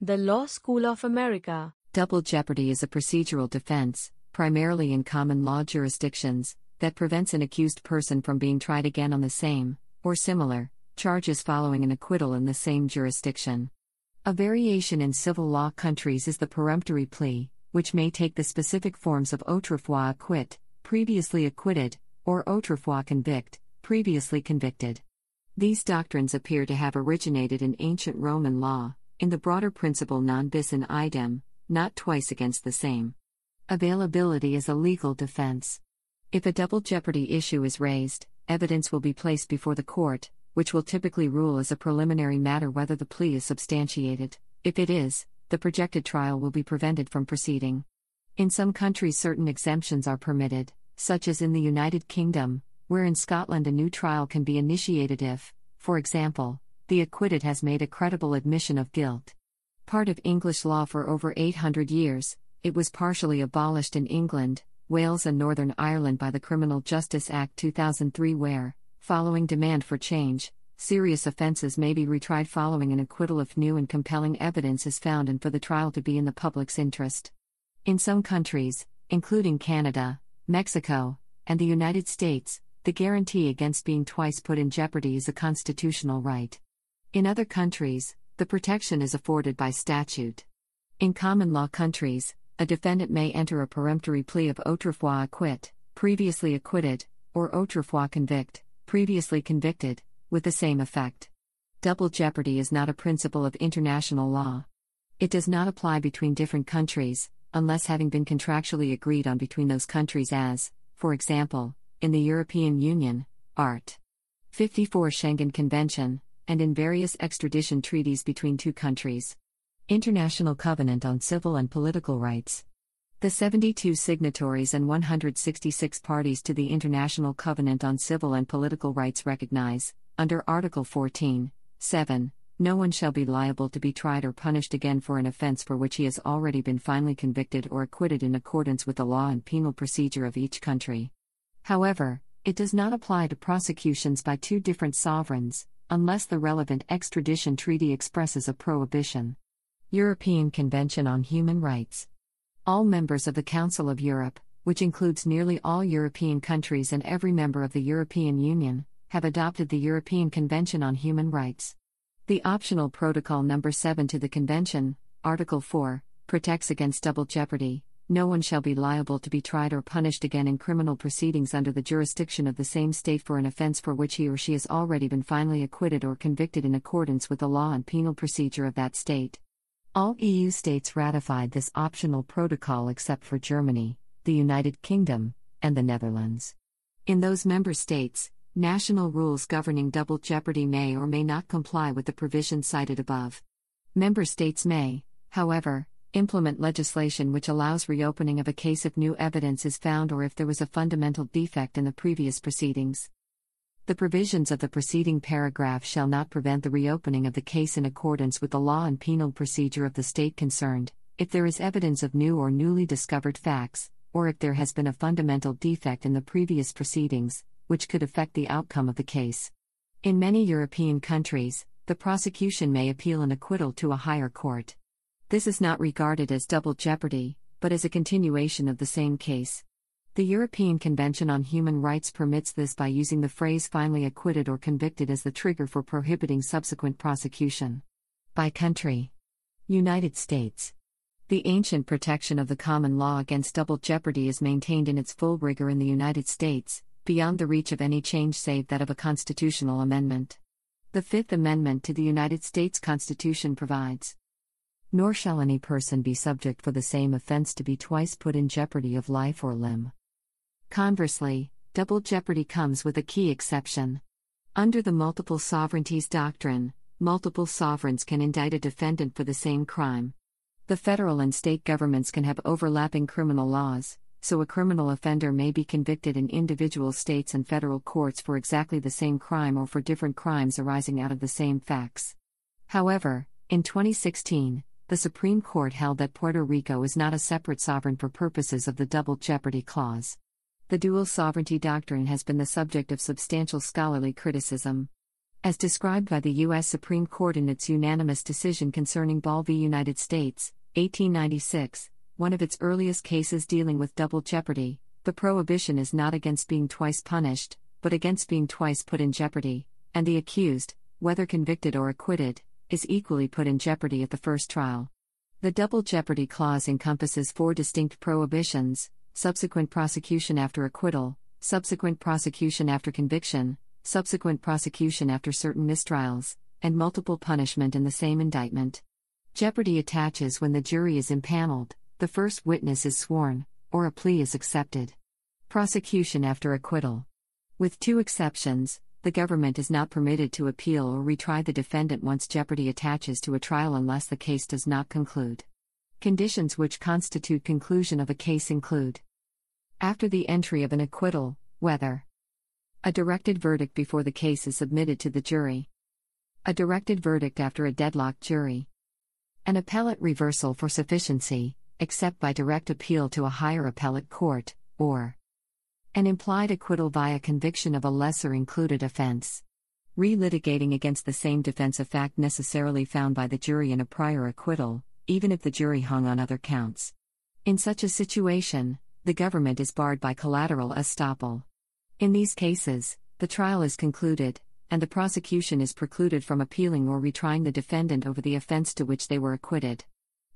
The Law School of America. Double jeopardy is a procedural defense, primarily in common law jurisdictions, that prevents an accused person from being tried again on the same, or similar, charges following an acquittal in the same jurisdiction. A variation in civil law countries is the peremptory plea, which may take the specific forms of autrefois acquit, previously acquitted, or autrefois convict, previously convicted. These doctrines appear to have originated in ancient Roman law, in the broader principle non bis in idem, not twice against the same. Availability is a legal defense. If a double jeopardy issue is raised, evidence will be placed before the court, which will typically rule as a preliminary matter whether the plea is substantiated. If it is, the projected trial will be prevented from proceeding. In some countries, certain exemptions are permitted, such as in the United Kingdom, where in Scotland a new trial can be initiated if, for example, the acquitted has made a credible admission of guilt. Part of English law for over 800 years, it was partially abolished in England, Wales, and Northern Ireland by the Criminal Justice Act 2003, where, following demand for change, serious offences may be retried following an acquittal if new and compelling evidence is found and for the trial to be in the public's interest. In some countries, including Canada, Mexico, and the United States, the guarantee against being twice put in jeopardy is a constitutional right. In other countries, the protection is afforded by statute. In common law countries, a defendant may enter a peremptory plea of autrefois acquit, previously acquitted, or autrefois convict, previously convicted, with the same effect. Double jeopardy is not a principle of international law. It does not apply between different countries, unless having been contractually agreed on between those countries, as, for example, in the European Union, Art. 54 Schengen Convention, and in various extradition treaties between two countries. International Covenant on Civil and Political Rights. The 72 signatories and 166 parties to the International Covenant on Civil and Political Rights recognize, under Article 14, 7, no one shall be liable to be tried or punished again for an offense for which he has already been finally convicted or acquitted in accordance with the law and penal procedure of each country. However, it does not apply to prosecutions by two different sovereigns, unless the relevant extradition treaty expresses a prohibition. European Convention on Human Rights. All members of the Council of Europe, which includes nearly all European countries and every member of the European Union, have adopted the European Convention on Human Rights. The optional Protocol Number 7 to the Convention, Article 4, protects against double jeopardy. No one shall be liable to be tried or punished again in criminal proceedings under the jurisdiction of the same state for an offense for which he or she has already been finally acquitted or convicted in accordance with the law and penal procedure of that state. All EU states ratified this optional protocol except for Germany, the United Kingdom, and the Netherlands. In those member states, national rules governing double jeopardy may or may not comply with the provisions cited above. Member states may, however, implement legislation which allows reopening of a case if new evidence is found or if there was a fundamental defect in the previous proceedings. The provisions of the preceding paragraph shall not prevent the reopening of the case in accordance with the law and penal procedure of the state concerned, if there is evidence of new or newly discovered facts, or if there has been a fundamental defect in the previous proceedings, which could affect the outcome of the case. In many European countries, the prosecution may appeal an acquittal to a higher court. This is not regarded as double jeopardy, but as a continuation of the same case. The European Convention on Human Rights permits this by using the phrase finally acquitted or convicted as the trigger for prohibiting subsequent prosecution. By country United States. The ancient protection of the common law against double jeopardy is maintained in its full rigor in the United States, beyond the reach of any change save that of a constitutional amendment. The Fifth Amendment to the United States Constitution provides Nor shall any person be subject for the same offense to be twice put in jeopardy of life or limb. Conversely, double jeopardy comes with a key exception. Under the multiple sovereignties doctrine, multiple sovereigns can indict a defendant for the same crime. The federal and state governments can have overlapping criminal laws, so a criminal offender may be convicted in individual states and federal courts for exactly the same crime or for different crimes arising out of the same facts. However, in 2016, the Supreme Court held that Puerto Rico is not a separate sovereign for purposes of the Double Jeopardy Clause. The dual sovereignty doctrine has been the subject of substantial scholarly criticism. As described by the U.S. Supreme Court in its unanimous decision concerning Ball v. United States, 1896, one of its earliest cases dealing with double jeopardy, the prohibition is not against being twice punished, but against being twice put in jeopardy, and the accused, whether convicted or acquitted, is equally put in jeopardy at the first trial. The double jeopardy clause encompasses four distinct prohibitions subsequent prosecution after acquittal, subsequent prosecution after conviction, subsequent prosecution after certain mistrials, and multiple punishment in the same indictment. Jeopardy attaches when the jury is impaneled, the first witness is sworn, or a plea is accepted. Prosecution after acquittal. With two exceptions, the government is not permitted to appeal or retry the defendant once jeopardy attaches to a trial unless the case does not conclude. Conditions which constitute conclusion of a case include after the entry of an acquittal, whether a directed verdict before the case is submitted to the jury, a directed verdict after a deadlocked jury, an appellate reversal for sufficiency, except by direct appeal to a higher appellate court, or an implied acquittal via conviction of a lesser included offense. Relitigating against the same defense of fact necessarily found by the jury in a prior acquittal, even if the jury hung on other counts. In such a situation, the government is barred by collateral estoppel. In these cases, the trial is concluded, and the prosecution is precluded from appealing or retrying the defendant over the offense to which they were acquitted.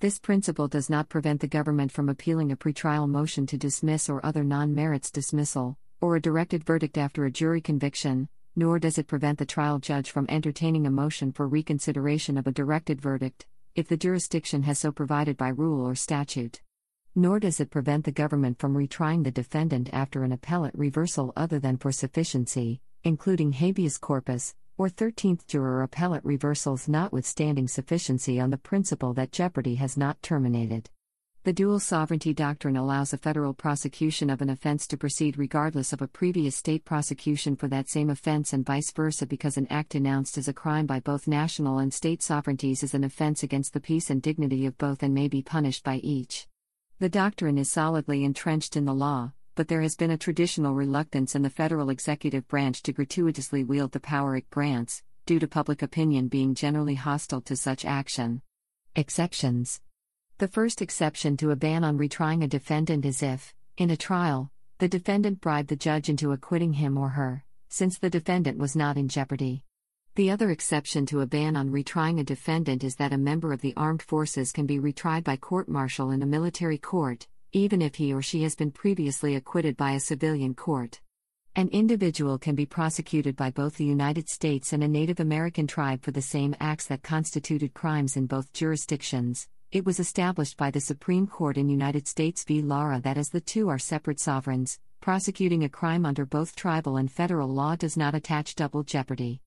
This principle does not prevent the government from appealing a pretrial motion to dismiss or other non merits dismissal, or a directed verdict after a jury conviction, nor does it prevent the trial judge from entertaining a motion for reconsideration of a directed verdict, if the jurisdiction has so provided by rule or statute. Nor does it prevent the government from retrying the defendant after an appellate reversal other than for sufficiency, including habeas corpus, or 13th juror appellate reversals notwithstanding sufficiency on the principle that jeopardy has not terminated. The dual sovereignty doctrine allows a federal prosecution of an offense to proceed regardless of a previous state prosecution for that same offense and vice versa because an act denounced as a crime by both national and state sovereignties is an offense against the peace and dignity of both and may be punished by each. The doctrine is solidly entrenched in the law, but there has been a traditional reluctance in the federal executive branch to gratuitously wield the power it grants, due to public opinion being generally hostile to such action. Exceptions The first exception to a ban on retrying a defendant is if, in a trial, the defendant bribed the judge into acquitting him or her, since the defendant was not in jeopardy. The other exception to a ban on retrying a defendant is that a member of the armed forces can be retried by court martial in a military court, even if he or she has been previously acquitted by a civilian court. An individual can be prosecuted by both the United States and a Native American tribe for the same acts that constituted crimes in both jurisdictions. It was established by the Supreme Court in United States v. Lara that as the two are separate sovereigns, prosecuting a crime under both tribal and federal law does not attach double jeopardy.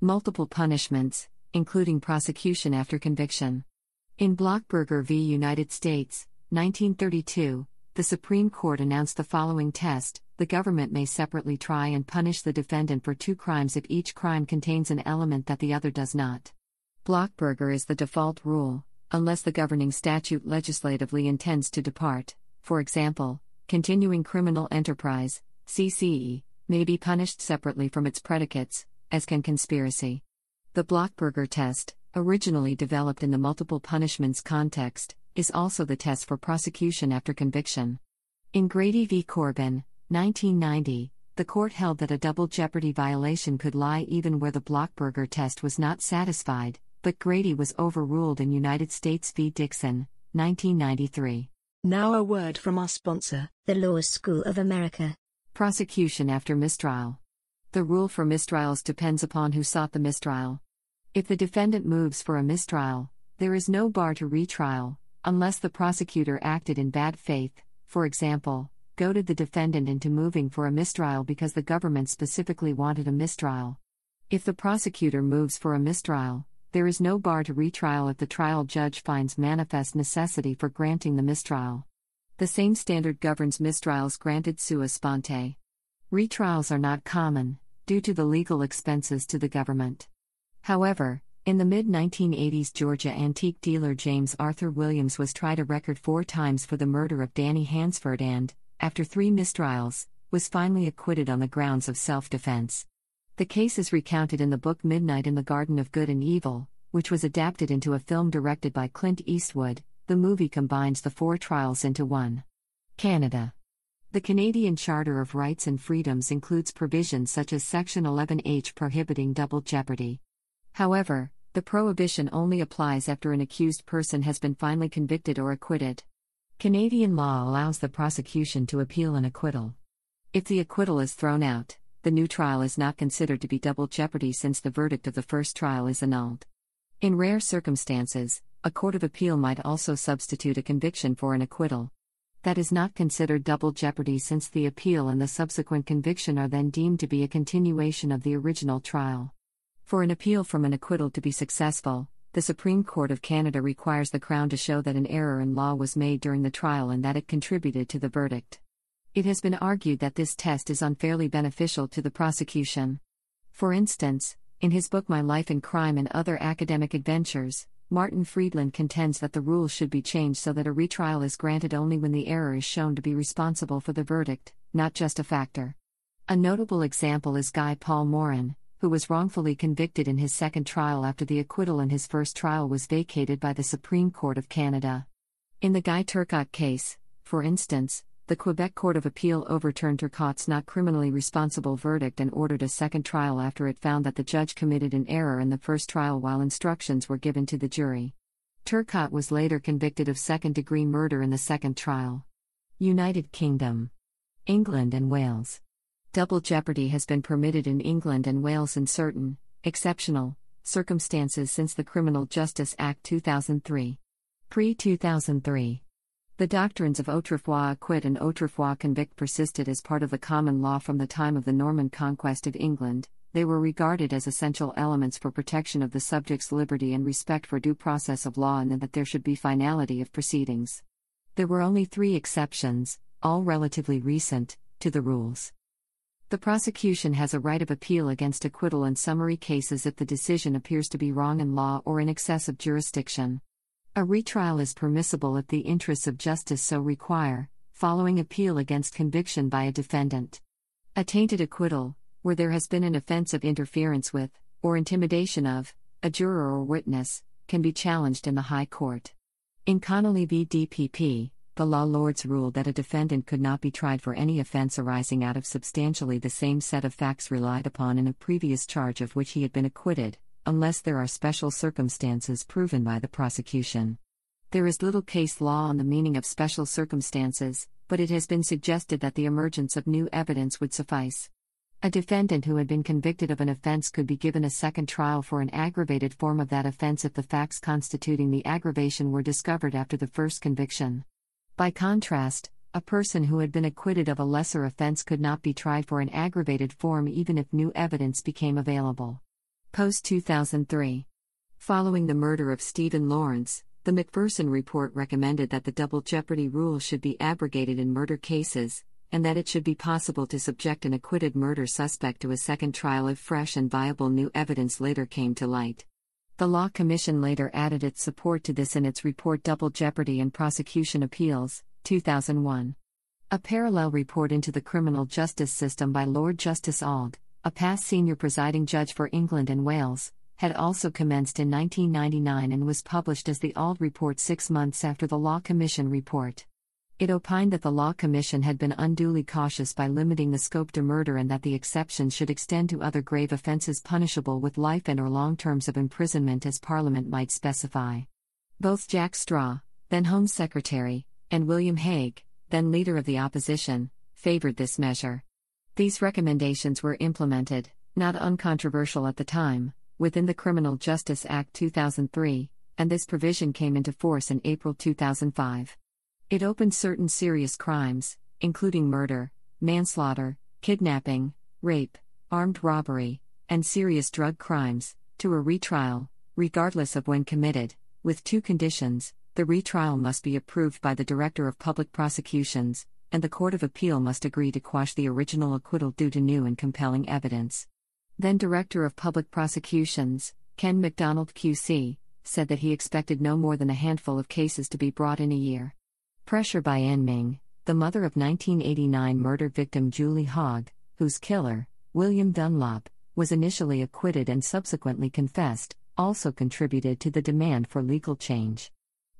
Multiple punishments, including prosecution after conviction. In Blockburger v. United States, 1932, the Supreme Court announced the following test the government may separately try and punish the defendant for two crimes if each crime contains an element that the other does not. Blockburger is the default rule, unless the governing statute legislatively intends to depart. For example, continuing criminal enterprise, CCE, may be punished separately from its predicates, as can conspiracy. The Blockburger test, originally developed in the multiple punishments context, is also the test for prosecution after conviction. In Grady v. Corbin, 1990, the court held that a double jeopardy violation could lie even where the Blockburger test was not satisfied, but Grady was overruled in United States v. Dixon, 1993. Now a word from our sponsor, the Law School of America. Prosecution after mistrial. The rule for mistrials depends upon who sought the mistrial. If the defendant moves for a mistrial, there is no bar to retrial, unless the prosecutor acted in bad faith, for example, goaded the defendant into moving for a mistrial because the government specifically wanted a mistrial. If the prosecutor moves for a mistrial, there is no bar to retrial if the trial judge finds manifest necessity for granting the mistrial. The same standard governs mistrials granted sua sponte. Retrials are not common, due to the legal expenses to the government. However, in the mid 1980s, Georgia antique dealer James Arthur Williams was tried a record four times for the murder of Danny Hansford and, after three mistrials, was finally acquitted on the grounds of self defense. The case is recounted in the book Midnight in the Garden of Good and Evil, which was adapted into a film directed by Clint Eastwood. The movie combines the four trials into one. Canada. The Canadian Charter of Rights and Freedoms includes provisions such as Section 11H prohibiting double jeopardy. However, the prohibition only applies after an accused person has been finally convicted or acquitted. Canadian law allows the prosecution to appeal an acquittal. If the acquittal is thrown out, the new trial is not considered to be double jeopardy since the verdict of the first trial is annulled. In rare circumstances, a court of appeal might also substitute a conviction for an acquittal. That is not considered double jeopardy since the appeal and the subsequent conviction are then deemed to be a continuation of the original trial. For an appeal from an acquittal to be successful, the Supreme Court of Canada requires the Crown to show that an error in law was made during the trial and that it contributed to the verdict. It has been argued that this test is unfairly beneficial to the prosecution. For instance, in his book My Life in Crime and Other Academic Adventures, Martin Friedland contends that the rules should be changed so that a retrial is granted only when the error is shown to be responsible for the verdict, not just a factor. A notable example is Guy Paul Morin, who was wrongfully convicted in his second trial after the acquittal in his first trial was vacated by the Supreme Court of Canada. In the Guy Turcotte case, for instance, the Quebec Court of Appeal overturned Turcotte's not criminally responsible verdict and ordered a second trial after it found that the judge committed an error in the first trial while instructions were given to the jury. Turcotte was later convicted of second degree murder in the second trial. United Kingdom, England, and Wales. Double jeopardy has been permitted in England and Wales in certain, exceptional, circumstances since the Criminal Justice Act 2003. Pre 2003. The doctrines of autrefois acquit and autrefois convict persisted as part of the common law from the time of the Norman conquest of England. They were regarded as essential elements for protection of the subject's liberty and respect for due process of law, and that there should be finality of proceedings. There were only three exceptions, all relatively recent, to the rules. The prosecution has a right of appeal against acquittal in summary cases if the decision appears to be wrong in law or in excess of jurisdiction. A retrial is permissible if the interests of justice so require, following appeal against conviction by a defendant. A tainted acquittal, where there has been an offense of interference with, or intimidation of, a juror or witness, can be challenged in the High Court. In Connelly v. DPP, the law lords ruled that a defendant could not be tried for any offense arising out of substantially the same set of facts relied upon in a previous charge of which he had been acquitted, unless there are special circumstances proven by the prosecution. There is little case law on the meaning of special circumstances, but it has been suggested that the emergence of new evidence would suffice. A defendant who had been convicted of an offense could be given a second trial for an aggravated form of that offense if the facts constituting the aggravation were discovered after the first conviction. By contrast, a person who had been acquitted of a lesser offense could not be tried for an aggravated form even if new evidence became available. Post 2003. Following the murder of Stephen Lawrence, the Macpherson report recommended that the double jeopardy rule should be abrogated in murder cases, and that it should be possible to subject an acquitted murder suspect to a second trial if fresh and viable new evidence later came to light. The Law Commission later added its support to this in its report Double Jeopardy and Prosecution Appeals, 2001. A parallel report into the criminal justice system by Lord Justice Auld, a past senior presiding judge for England and Wales, had also commenced in 1999 and was published as the Auld Report six months after the Law Commission report. It opined that the Law Commission had been unduly cautious by limiting the scope to murder and that the exception should extend to other grave offences punishable with life and or long terms of imprisonment as Parliament might specify. Both Jack Straw, then Home Secretary, and William Hague, then leader of the opposition, favoured this measure. These recommendations were implemented, not uncontroversial at the time, within the Criminal Justice Act 2003, and this provision came into force in April 2005. It opened certain serious crimes, including murder, manslaughter, kidnapping, rape, armed robbery, and serious drug crimes, to a retrial, regardless of when committed, with two conditions the retrial must be approved by the Director of Public Prosecutions, and the Court of Appeal must agree to quash the original acquittal due to new and compelling evidence. Then Director of Public Prosecutions, Ken Macdonald QC, said that he expected no more than a handful of cases to be brought in a year. Pressure by Ann Ming, the mother of 1989 murder victim Julie Hogg, whose killer, William Dunlop, was initially acquitted and subsequently confessed, also contributed to the demand for legal change.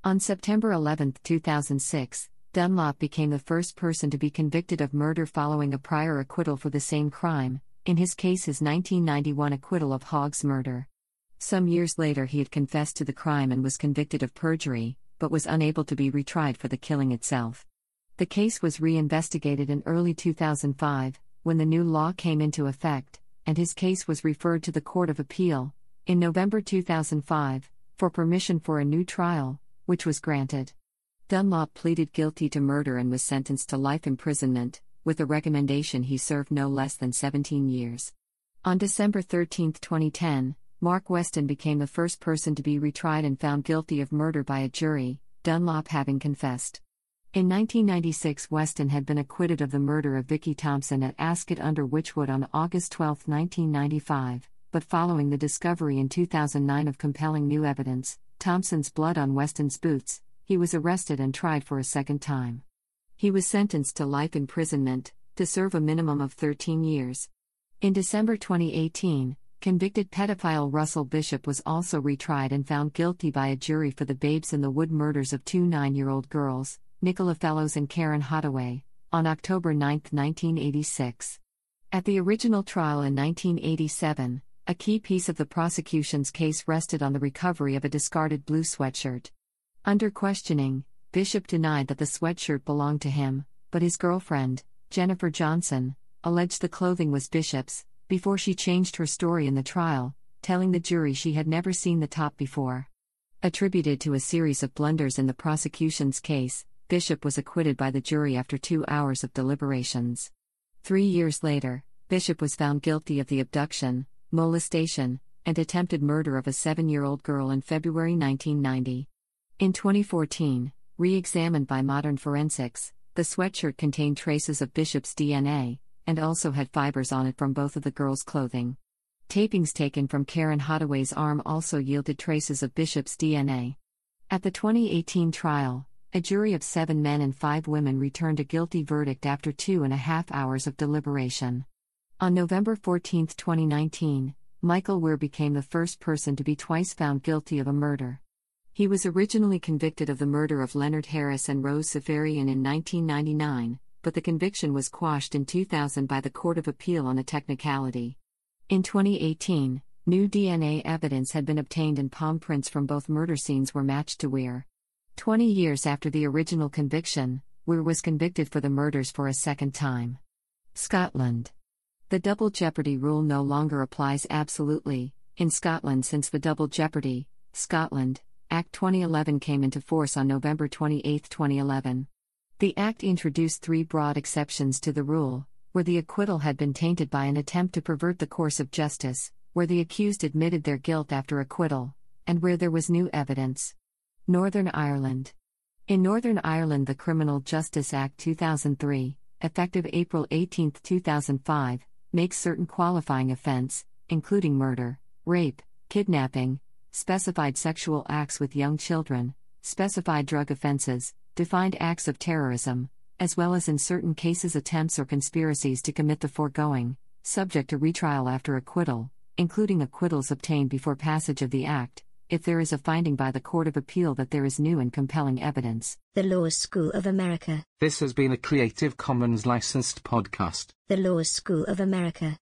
On September 11, 2006, Dunlop became the first person to be convicted of murder following a prior acquittal for the same crime, in his case, his 1991 acquittal of Hogg's murder. Some years later, he had confessed to the crime and was convicted of perjury, but was unable to be retried for the killing itself. The case was reinvestigated in early 2005, when the new law came into effect, and his case was referred to the Court of Appeal, in November 2005, for permission for a new trial, which was granted. Dunlop pleaded guilty to murder and was sentenced to life imprisonment, with a recommendation he serve no less than 17 years. On December 13, 2010, Mark Weston became the first person to be retried and found guilty of murder by a jury, Dunlop having confessed. In 1996, Weston had been acquitted of the murder of Vicky Thompson at Ascot under Wychwood on August 12, 1995, but following the discovery in 2009 of compelling new evidence, Thompson's blood on Weston's boots, he was arrested and tried for a second time. He was sentenced to life imprisonment, to serve a minimum of 13 years. In December 2018, Convicted pedophile Russell Bishop was also retried and found guilty by a jury for the Babes in the Wood murders of two nine year old girls, Nicola Fellows and Karen Hadaway, on October 9, 1986. At the original trial in 1987, a key piece of the prosecution's case rested on the recovery of a discarded blue sweatshirt. Under questioning, Bishop denied that the sweatshirt belonged to him, but his girlfriend, Jennifer Johnson, alleged the clothing was Bishop's, before she changed her story in the trial, telling the jury she had never seen the top before. Attributed to a series of blunders in the prosecution's case, Bishop was acquitted by the jury after two hours of deliberations. Three years later, Bishop was found guilty of the abduction, molestation, and attempted murder of a seven year old girl in February 1990. In 2014, re examined by modern forensics, the sweatshirt contained traces of Bishop's DNA, and also had fibers on it from both of the girls' clothing. Tapings taken from Karen Hadaway's arm also yielded traces of Bishop's DNA. At the 2018 trial, a jury of seven men and five women returned a guilty verdict after two and a half hours of deliberation. On November 14, 2019, Michael Weir became the first person to be twice found guilty of a murder. He was originally convicted of the murder of Leonard Harris and Rose Seferian in 1999, but the conviction was quashed in 2000 by the Court of Appeal on a technicality. In 2018, new DNA evidence had been obtained and palm prints from both murder scenes were matched to Weir. Twenty years after the original conviction, Weir was convicted for the murders for a second time. Scotland. The double jeopardy rule no longer applies absolutely in Scotland since the Double Jeopardy, Scotland, Act 2011 came into force on November 28, 2011. The Act introduced three broad exceptions to the rule where the acquittal had been tainted by an attempt to pervert the course of justice, where the accused admitted their guilt after acquittal, and where there was new evidence. Northern Ireland. In Northern Ireland, the Criminal Justice Act 2003, effective April 18, 2005, makes certain qualifying offense, including murder, rape, kidnapping, specified sexual acts with young children, specified drug offenses, defined acts of terrorism, as well as in certain cases attempts or conspiracies to commit the foregoing, subject to retrial after acquittal, including acquittals obtained before passage of the Act, if there is a finding by the Court of Appeal that there is new and compelling evidence. The Law School of America. This has been a Creative Commons licensed podcast. The Law School of America.